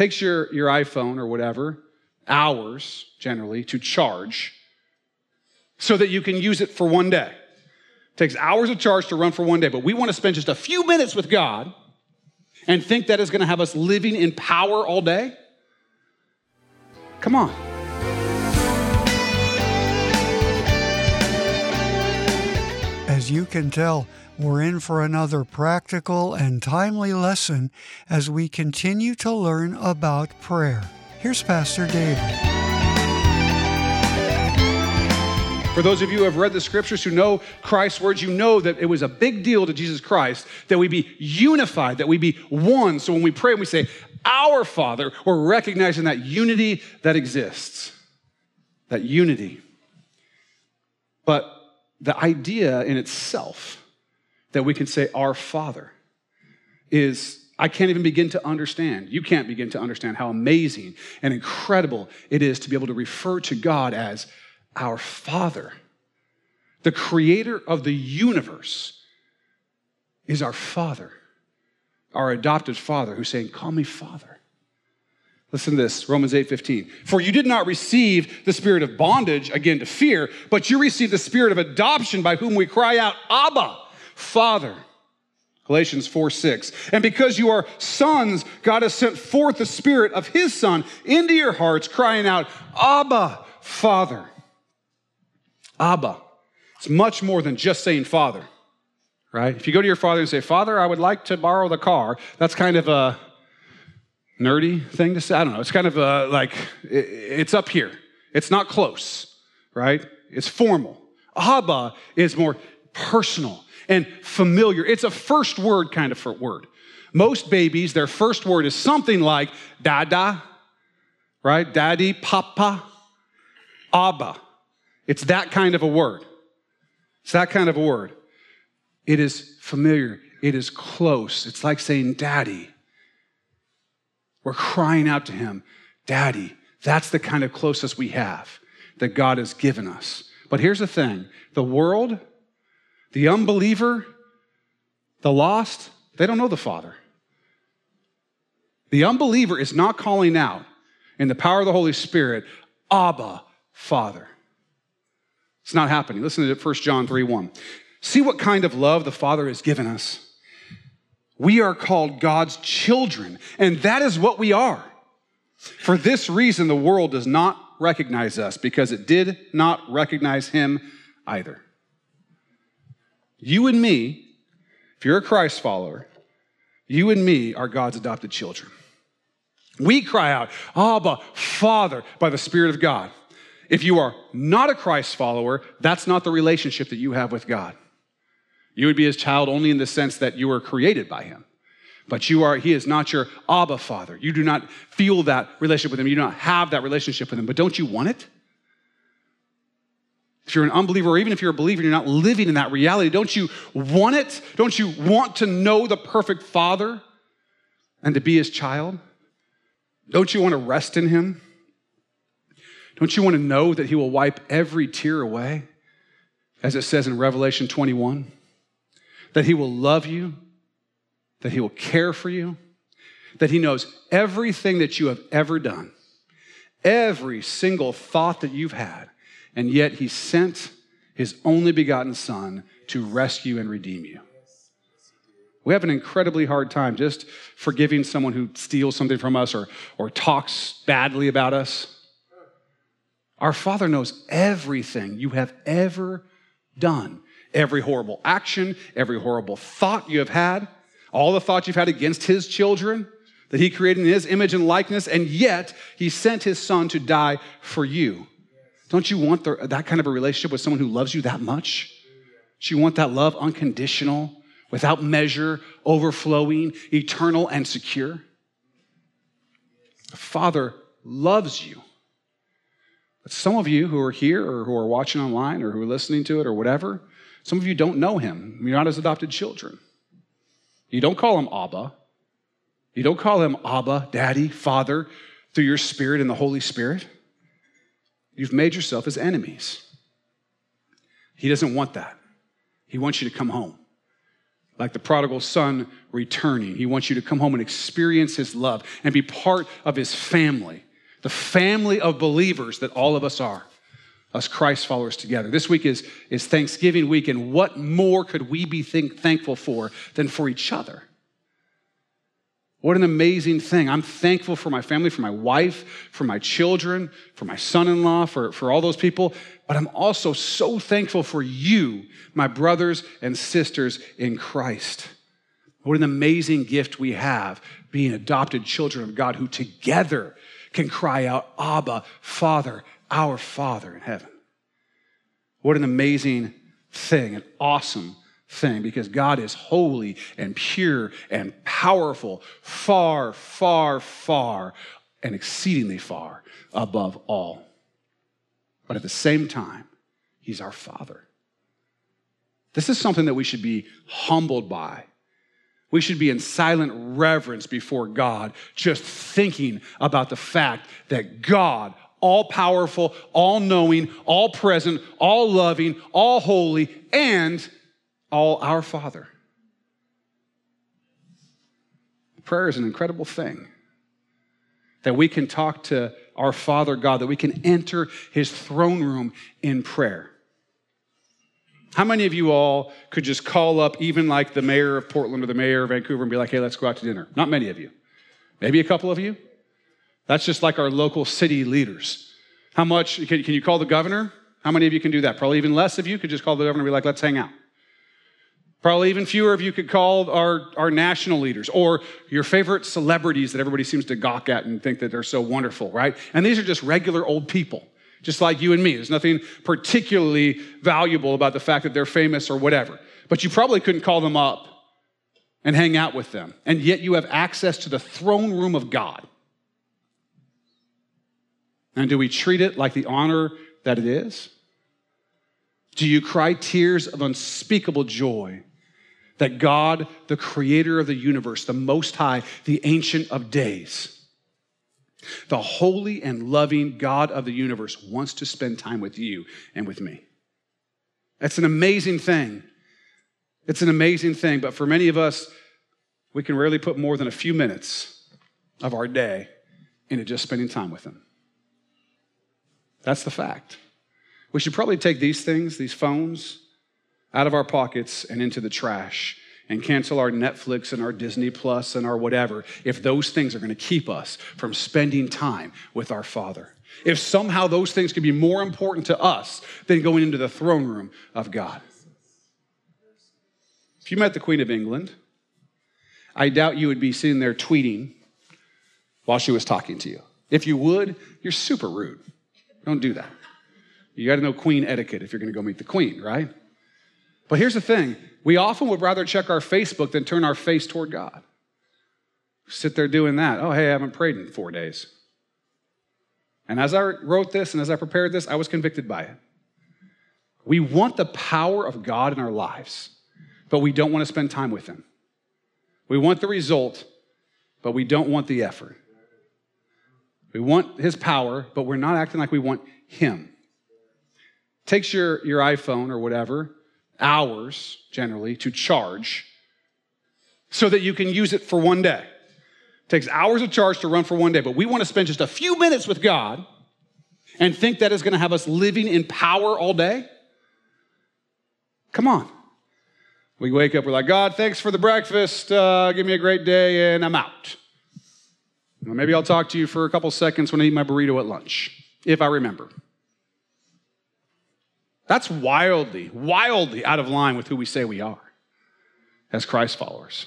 takes your, your iPhone or whatever, hours generally, to charge so that you can use it for one day. It takes hours of charge to run for one day, but we want to spend just a few minutes with God and think that is going to have us living in power all day? Come on. As you can tell, we're in for another practical and timely lesson as we continue to learn about prayer. Here's Pastor David. For those of you who have read the scriptures, who know Christ's words, you know that it was a big deal to Jesus Christ that we be unified, that we be one. So when we pray and we say, Our Father, we're recognizing that unity that exists. That unity. But the idea in itself that we can say, Our Father, is, I can't even begin to understand. You can't begin to understand how amazing and incredible it is to be able to refer to God as our Father. The creator of the universe is our Father, our adopted Father, who's saying, Call me Father. Listen to this, Romans 8 15. For you did not receive the spirit of bondage, again to fear, but you received the spirit of adoption by whom we cry out, Abba, Father. Galatians 4 6. And because you are sons, God has sent forth the spirit of his Son into your hearts, crying out, Abba, Father. Abba. It's much more than just saying Father, right? If you go to your father and say, Father, I would like to borrow the car, that's kind of a nerdy thing to say. I don't know. It's kind of a, like, it's up here. It's not close, right? It's formal. Abba is more personal and familiar. It's a first word kind of word. Most babies, their first word is something like dada, right? Daddy, papa, Abba. It's that kind of a word. It's that kind of a word. It is familiar. It is close. It's like saying, Daddy. We're crying out to Him, Daddy. That's the kind of closeness we have that God has given us. But here's the thing the world, the unbeliever, the lost, they don't know the Father. The unbeliever is not calling out in the power of the Holy Spirit, Abba, Father. It's not happening. Listen to 1 John 3 1. See what kind of love the Father has given us. We are called God's children, and that is what we are. For this reason, the world does not recognize us because it did not recognize Him either. You and me, if you're a Christ follower, you and me are God's adopted children. We cry out, Abba, Father, by the Spirit of God. If you are not a Christ follower, that's not the relationship that you have with God. You would be his child only in the sense that you were created by him. But you are, he is not your Abba father. You do not feel that relationship with him. You do not have that relationship with him. But don't you want it? If you're an unbeliever, or even if you're a believer, you're not living in that reality. Don't you want it? Don't you want to know the perfect father and to be his child? Don't you want to rest in him? Don't you want to know that he will wipe every tear away, as it says in Revelation 21? that He will love you, that He will care for you, that He knows everything that you have ever done, every single thought that you've had, and yet He sent His only begotten Son to rescue and redeem you. We have an incredibly hard time just forgiving someone who steals something from us or, or talks badly about us. Our Father knows everything you have ever done every horrible action, every horrible thought you have had, all the thoughts you've had against his children that he created in his image and likeness, and yet he sent his son to die for you. Don't you want the, that kind of a relationship with someone who loves you that much? Do you want that love unconditional, without measure, overflowing, eternal, and secure? The Father loves you. But some of you who are here or who are watching online or who are listening to it or whatever, some of you don't know him. You're not his adopted children. You don't call him Abba. You don't call him Abba, Daddy, Father, through your Spirit and the Holy Spirit. You've made yourself his enemies. He doesn't want that. He wants you to come home. like the prodigal son returning. He wants you to come home and experience his love and be part of his family, the family of believers that all of us are, us Christ followers together. This week is, is Thanksgiving week, and what more could we be think, thankful for than for each other? What an amazing thing. I'm thankful for my family, for my wife, for my children, for my son in law, for, for all those people. But I'm also so thankful for you, my brothers and sisters in Christ. What an amazing gift we have being adopted children of God who together can cry out, Abba, Father, our Father in heaven. What an amazing thing, an awesome thing because God is holy and pure and powerful, far, far, far, and exceedingly far above all. But at the same time, He's our Father. This is something that we should be humbled by. We should be in silent reverence before God, just thinking about the fact that God, all powerful, all knowing, all present, all loving, all holy, and all our Father. Prayer is an incredible thing that we can talk to our Father God, that we can enter his throne room in prayer. How many of you all could just call up even like the mayor of Portland or the mayor of Vancouver and be like, hey, let's go out to dinner? Not many of you. Maybe a couple of you. That's just like our local city leaders. How much can, you call the governor? How many of you can do that? Probably even less of you could just call the governor and be like, let's hang out. Probably even fewer of you could call our, our national leaders or your favorite celebrities that everybody seems to gawk at and think that they're so wonderful, right? And these are just regular old people, just like you and me. There's nothing particularly valuable about the fact that they're famous or whatever. But you probably couldn't call them up and hang out with them. And yet you have access to the throne room of God. And do we treat it like the honor that it is? Do you cry tears of unspeakable joy that God, the creator of the universe, the Most High, the Ancient of Days, the holy and loving God of the universe wants to spend time with you and with me. That's an amazing thing. It's an amazing thing, but for many of us, we can rarely put more than a few minutes of our day into just spending time with Him. That's the fact. We should probably take these things, these phones, out of our pockets and into the trash and cancel our Netflix and our Disney Plus and our whatever if those things are going to keep us from spending time with our Father. If somehow those things could be more important to us than going into the throne room of God. If you met the Queen of England, I doubt you would be sitting there tweeting while she was talking to you. If you would, you're super rude. Don't do that. You got to know queen etiquette if you're going to go meet the queen, right? But here's the thing we often would rather check our Facebook than turn our face toward God. Sit there doing that. Oh, hey, I haven't prayed in four days. And as I wrote this and as I prepared this, I was convicted by it. We want the power of God in our lives, but we don't want to spend time with Him. We want the result, but we don't want the effort. We want His power, but we're not acting like we want Him. Takes your, your iPhone or whatever, hours generally to charge so that you can use it for one day. It takes hours of charge to run for one day, but we want to spend just a few minutes with God and think that is going to have us living in power all day? Come on. We wake up, we're like, God, thanks for the breakfast. Uh, give me a great day, and I'm out. Well, maybe I'll talk to you for a couple seconds when I eat my burrito at lunch, if I remember. That's wildly, wildly out of line with who we say we are as Christ followers.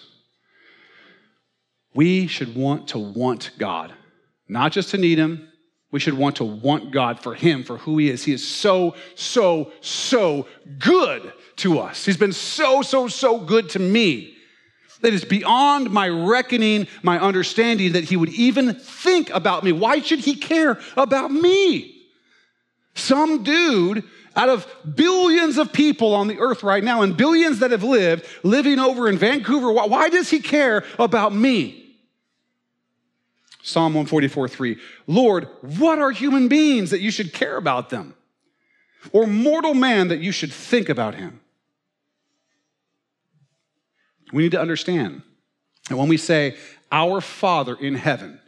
We should want to want God, not just to need Him. We should want to want God for Him, for who He is. He is so, so, so good to us. He's been so, so, so good to me that it's beyond my reckoning, my understanding that He would even think about me. Why should He care about me? Some dude out of billions of people on the earth right now and billions that have lived, living over in Vancouver, why does he care about me? Psalm 144 3. Lord, what are human beings that you should care about them? Or mortal man that you should think about him? We need to understand that when we say, Our Father in heaven,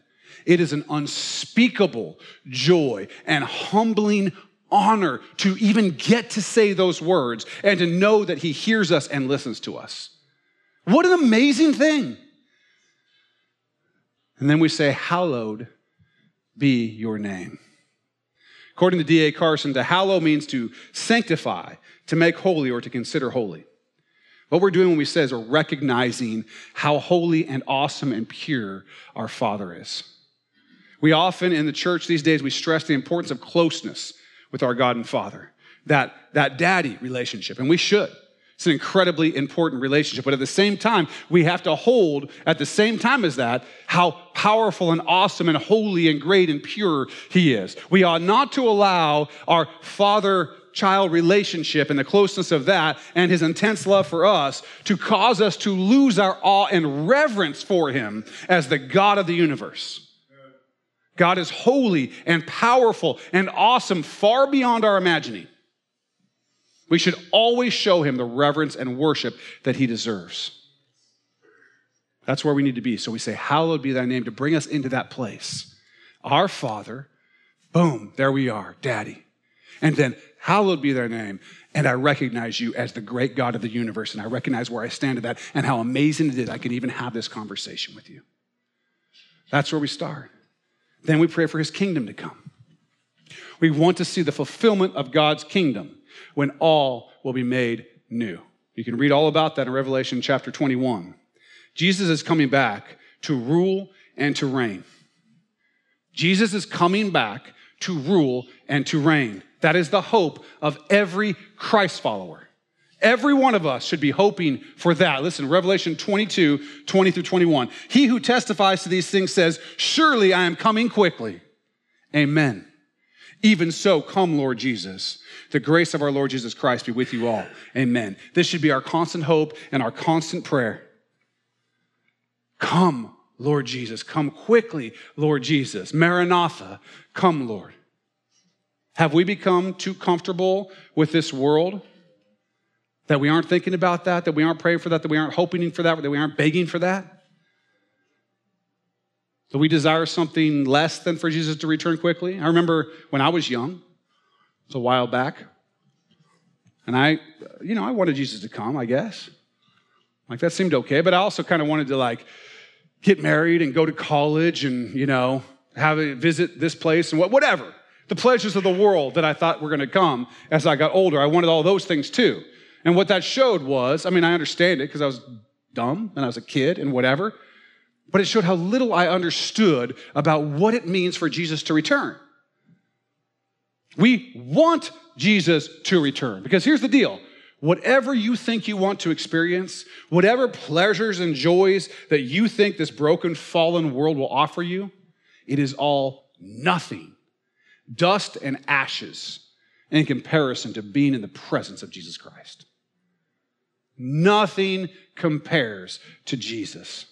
it is an unspeakable joy and humbling honor to even get to say those words and to know that He hears us and listens to us. What an amazing thing! And then we say, Hallowed be your name. According to D.A. Carson, to hallow means to sanctify, to make holy, or to consider holy. What we're doing when we say is we're recognizing how holy and awesome and pure our Father is. We often in the church these days we stress the importance of closeness with our God and Father, that, that daddy relationship, and we should. It's an incredibly important relationship. But at the same time, we have to hold, at the same time as that, how powerful and awesome and holy and great and pure He is. We ought not to allow our father child relationship and the closeness of that and His intense love for us to cause us to lose our awe and reverence for Him as the God of the universe. God is holy and powerful and awesome, far beyond our imagining. We should always show him the reverence and worship that he deserves. That's where we need to be. So we say, Hallowed be thy name to bring us into that place. Our Father, boom, there we are, Daddy. And then, Hallowed be thy name. And I recognize you as the great God of the universe. And I recognize where I stand at that and how amazing it is I can even have this conversation with you. That's where we start. Then we pray for his kingdom to come. We want to see the fulfillment of God's kingdom when all will be made new. You can read all about that in Revelation chapter 21. Jesus is coming back to rule and to reign. Jesus is coming back to rule and to reign. That is the hope of every Christ follower. Every one of us should be hoping for that. Listen, Revelation 22, 20 through 21. He who testifies to these things says, Surely I am coming quickly. Amen. Even so, come, Lord Jesus. The grace of our Lord Jesus Christ be with you all. Amen. This should be our constant hope and our constant prayer. Come, Lord Jesus. Come quickly, Lord Jesus. Maranatha, come, Lord. Have we become too comfortable with this world? That we aren't thinking about that, that we aren't praying for that, that we aren't hoping for that, that we aren't begging for that? Do we desire something less than for Jesus to return quickly? I remember when I was young, it's a while back, and I, you know, I wanted Jesus to come, I guess. Like that seemed okay, but I also kind of wanted to like get married and go to college and, you know, have a visit this place and what, whatever. The pleasures of the world that I thought were going to come as I got older. I wanted all those things too. And what that showed was, I mean, I understand it because I was dumb and I was a kid and whatever but it showed how little I understood about what it means for Jesus to return. We want Jesus to return because here's the deal whatever you think you want to experience, whatever pleasures and joys that you think this broken, fallen world will offer you, it is all nothing, dust and ashes in comparison to being in the presence of Jesus Christ. Nothing compares to Jesus.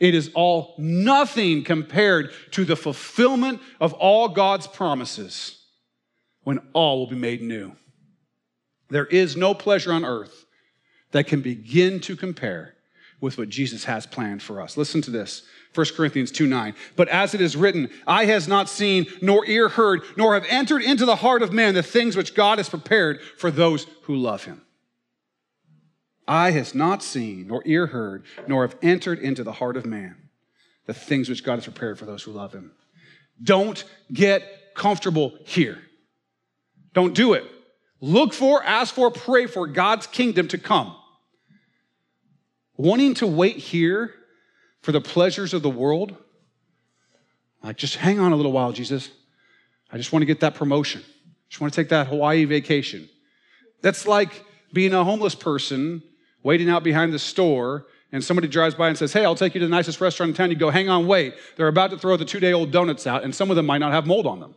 It is all nothing compared to the fulfillment of all God's promises when all will be made new. There is no pleasure on earth that can begin to compare with what Jesus has planned for us. Listen to this. 1 Corinthians 2 9. But as it is written, eye has not seen, nor ear heard, nor have entered into the heart of man the things which God has prepared for those who love him eye has not seen, nor ear heard, nor have entered into the heart of man the things which God has prepared for those who love him. Don't get comfortable here. Don't do it. Look for, ask for, pray for God's kingdom to come. Wanting to wait here for the pleasures of the world, like just hang on a little while, Jesus. I just want to get that promotion. I just want to take that Hawaii vacation. That's like being a homeless person waiting out behind the store, and somebody drives by and says, Hey, I'll take you to the nicest restaurant in town. You go, Hang on, wait. They're about to throw the two day old donuts out, and some of them might not have mold on them.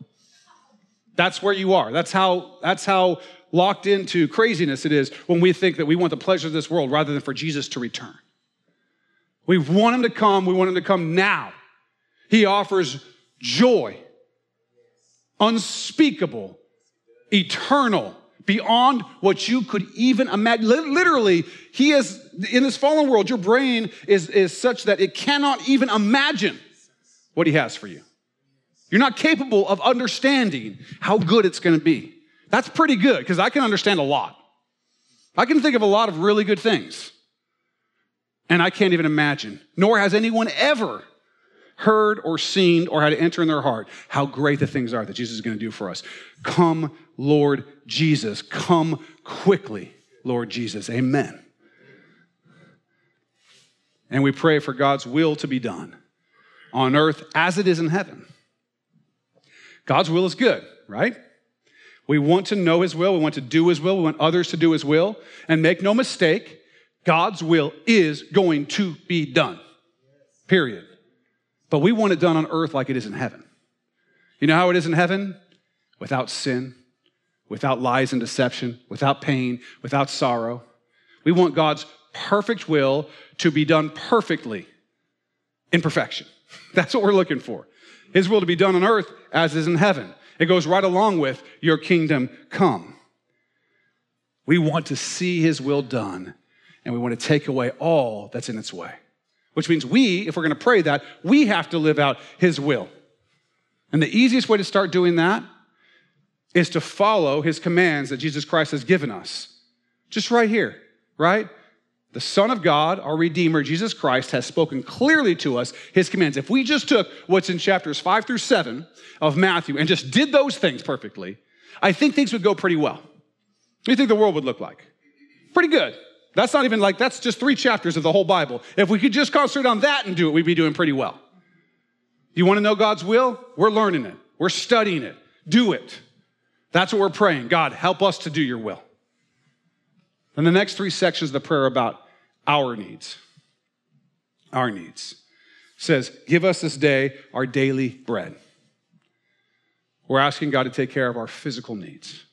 That's where you are. That's how, that's how locked into craziness it is when we think that we want the pleasure of this world rather than for Jesus to return. We want him to come, we want him to come now. He offers joy, unspeakable, eternal, beyond what you could even imagine. Literally, he is in this fallen world, your brain is, is such that it cannot even imagine what He has for you. You're not capable of understanding how good it's going to be. That's pretty good because I can understand a lot. I can think of a lot of really good things. And I can't even imagine, nor has anyone ever heard or seen or had to enter in their heart how great the things are that Jesus is going to do for us. Come, Lord Jesus. Come quickly, Lord Jesus. Amen. And we pray for God's will to be done on earth as it is in heaven. God's will is good, right? We want to know His will. We want to do His will. We want others to do His will. And make no mistake, God's will is going to be done. Period. But we want it done on earth like it is in heaven. You know how it is in heaven? Without sin, without lies and deception, without pain, without sorrow. We want God's perfect will to be done perfectly in perfection. That's what we're looking for. His will to be done on earth as is in heaven. It goes right along with your kingdom come. We want to see his will done and we want to take away all that's in its way. Which means we, if we're going to pray that, we have to live out his will. And the easiest way to start doing that is to follow his commands that Jesus Christ has given us. Just right here, right? The Son of God, our Redeemer, Jesus Christ, has spoken clearly to us his commands. If we just took what's in chapters five through seven of Matthew and just did those things perfectly, I think things would go pretty well. What do you think the world would look like? Pretty good. That's not even like, that's just three chapters of the whole Bible. If we could just concentrate on that and do it, we'd be doing pretty well. You want to know God's will? We're learning it, we're studying it. Do it. That's what we're praying. God, help us to do your will. And the next three sections of the prayer about our needs. Our needs. It says, Give us this day our daily bread. We're asking God to take care of our physical needs.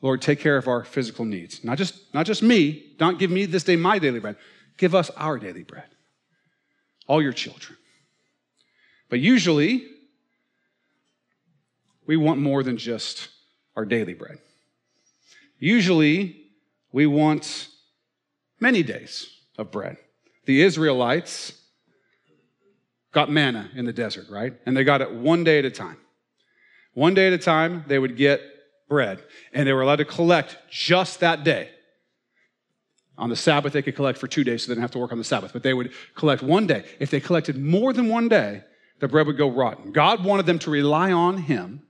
Lord, take care of our physical needs. Not just, not just me. Don't give me this day my daily bread. Give us our daily bread. All your children. But usually, we want more than just our daily bread. Usually, we want many days of bread. The Israelites got manna in the desert, right? And they got it one day at a time. One day at a time, they would get bread, and they were allowed to collect just that day. On the Sabbath, they could collect for two days, so they didn't have to work on the Sabbath, but they would collect one day. If they collected more than one day, the bread would go rotten. God wanted them to rely on Him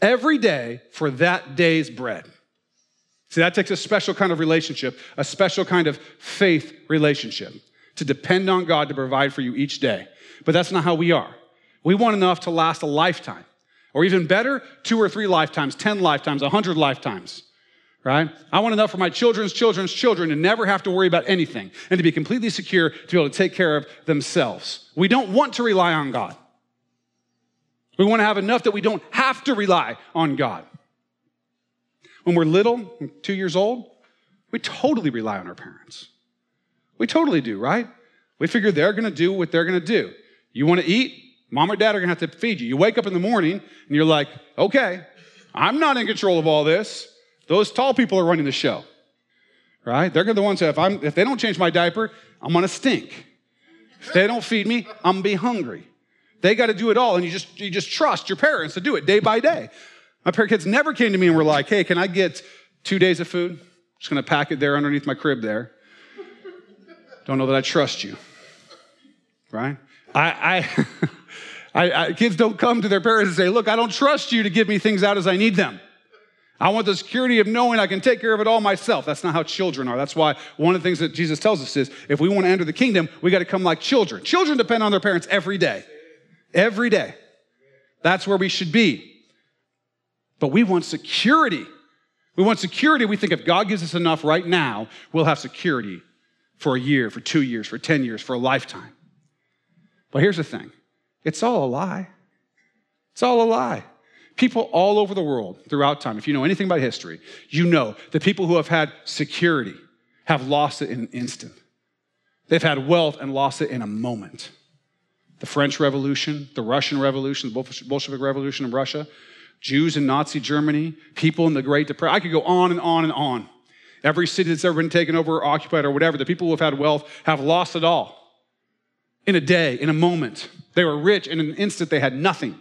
every day for that day's bread. See, that takes a special kind of relationship, a special kind of faith relationship to depend on God to provide for you each day. But that's not how we are. We want enough to last a lifetime, or even better, two or three lifetimes, 10 lifetimes, 100 lifetimes, right? I want enough for my children's children's children to never have to worry about anything and to be completely secure to be able to take care of themselves. We don't want to rely on God. We want to have enough that we don't have to rely on God. When we're little, two years old, we totally rely on our parents. We totally do, right? We figure they're going to do what they're going to do. You want to eat? Mom or dad are going to have to feed you. You wake up in the morning and you're like, okay, I'm not in control of all this. Those tall people are running the show, right? They're the ones that if, I'm, if they don't change my diaper, I'm going to stink. If they don't feed me, I'm going to be hungry. They got to do it all, and you just, you just trust your parents to do it day by day. My of kids never came to me and were like, hey, can I get two days of food? Just gonna pack it there underneath my crib there. Don't know that I trust you. Right? I, I, I, I, kids don't come to their parents and say, look, I don't trust you to give me things out as I need them. I want the security of knowing I can take care of it all myself. That's not how children are. That's why one of the things that Jesus tells us is if we want to enter the kingdom, we got to come like children. Children depend on their parents every day. Every day. That's where we should be. But we want security. We want security. We think if God gives us enough right now, we'll have security for a year, for two years, for 10 years, for a lifetime. But here's the thing it's all a lie. It's all a lie. People all over the world throughout time, if you know anything about history, you know that people who have had security have lost it in an instant. They've had wealth and lost it in a moment. The French Revolution, the Russian Revolution, the Bolshevik Revolution in Russia, Jews in Nazi Germany, people in the Great Depression. I could go on and on and on. Every city that's ever been taken over or occupied or whatever, the people who have had wealth have lost it all. In a day, in a moment. They were rich, in an instant, they had nothing.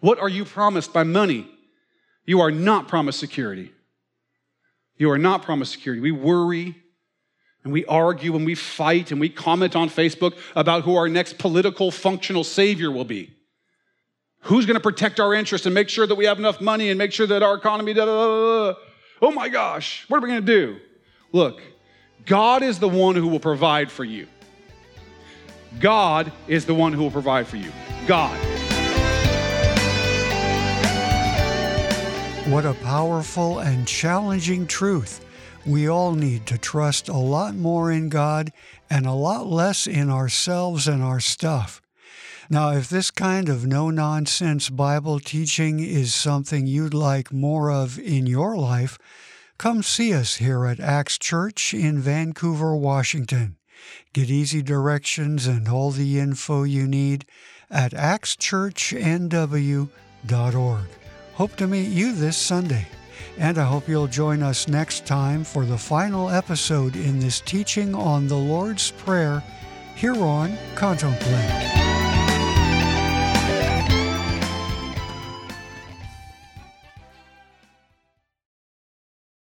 What are you promised by money? You are not promised security. You are not promised security. We worry and we argue and we fight and we comment on Facebook about who our next political functional savior will be. Who's going to protect our interests and make sure that we have enough money and make sure that our economy, da, da, da, oh my gosh, what are we going to do? Look, God is the one who will provide for you. God is the one who will provide for you. God. What a powerful and challenging truth. We all need to trust a lot more in God and a lot less in ourselves and our stuff. Now, if this kind of no nonsense Bible teaching is something you'd like more of in your life, come see us here at Acts Church in Vancouver, Washington. Get easy directions and all the info you need at actschurchnw.org. Hope to meet you this Sunday. And I hope you'll join us next time for the final episode in this teaching on the Lord's Prayer here on Contemplate.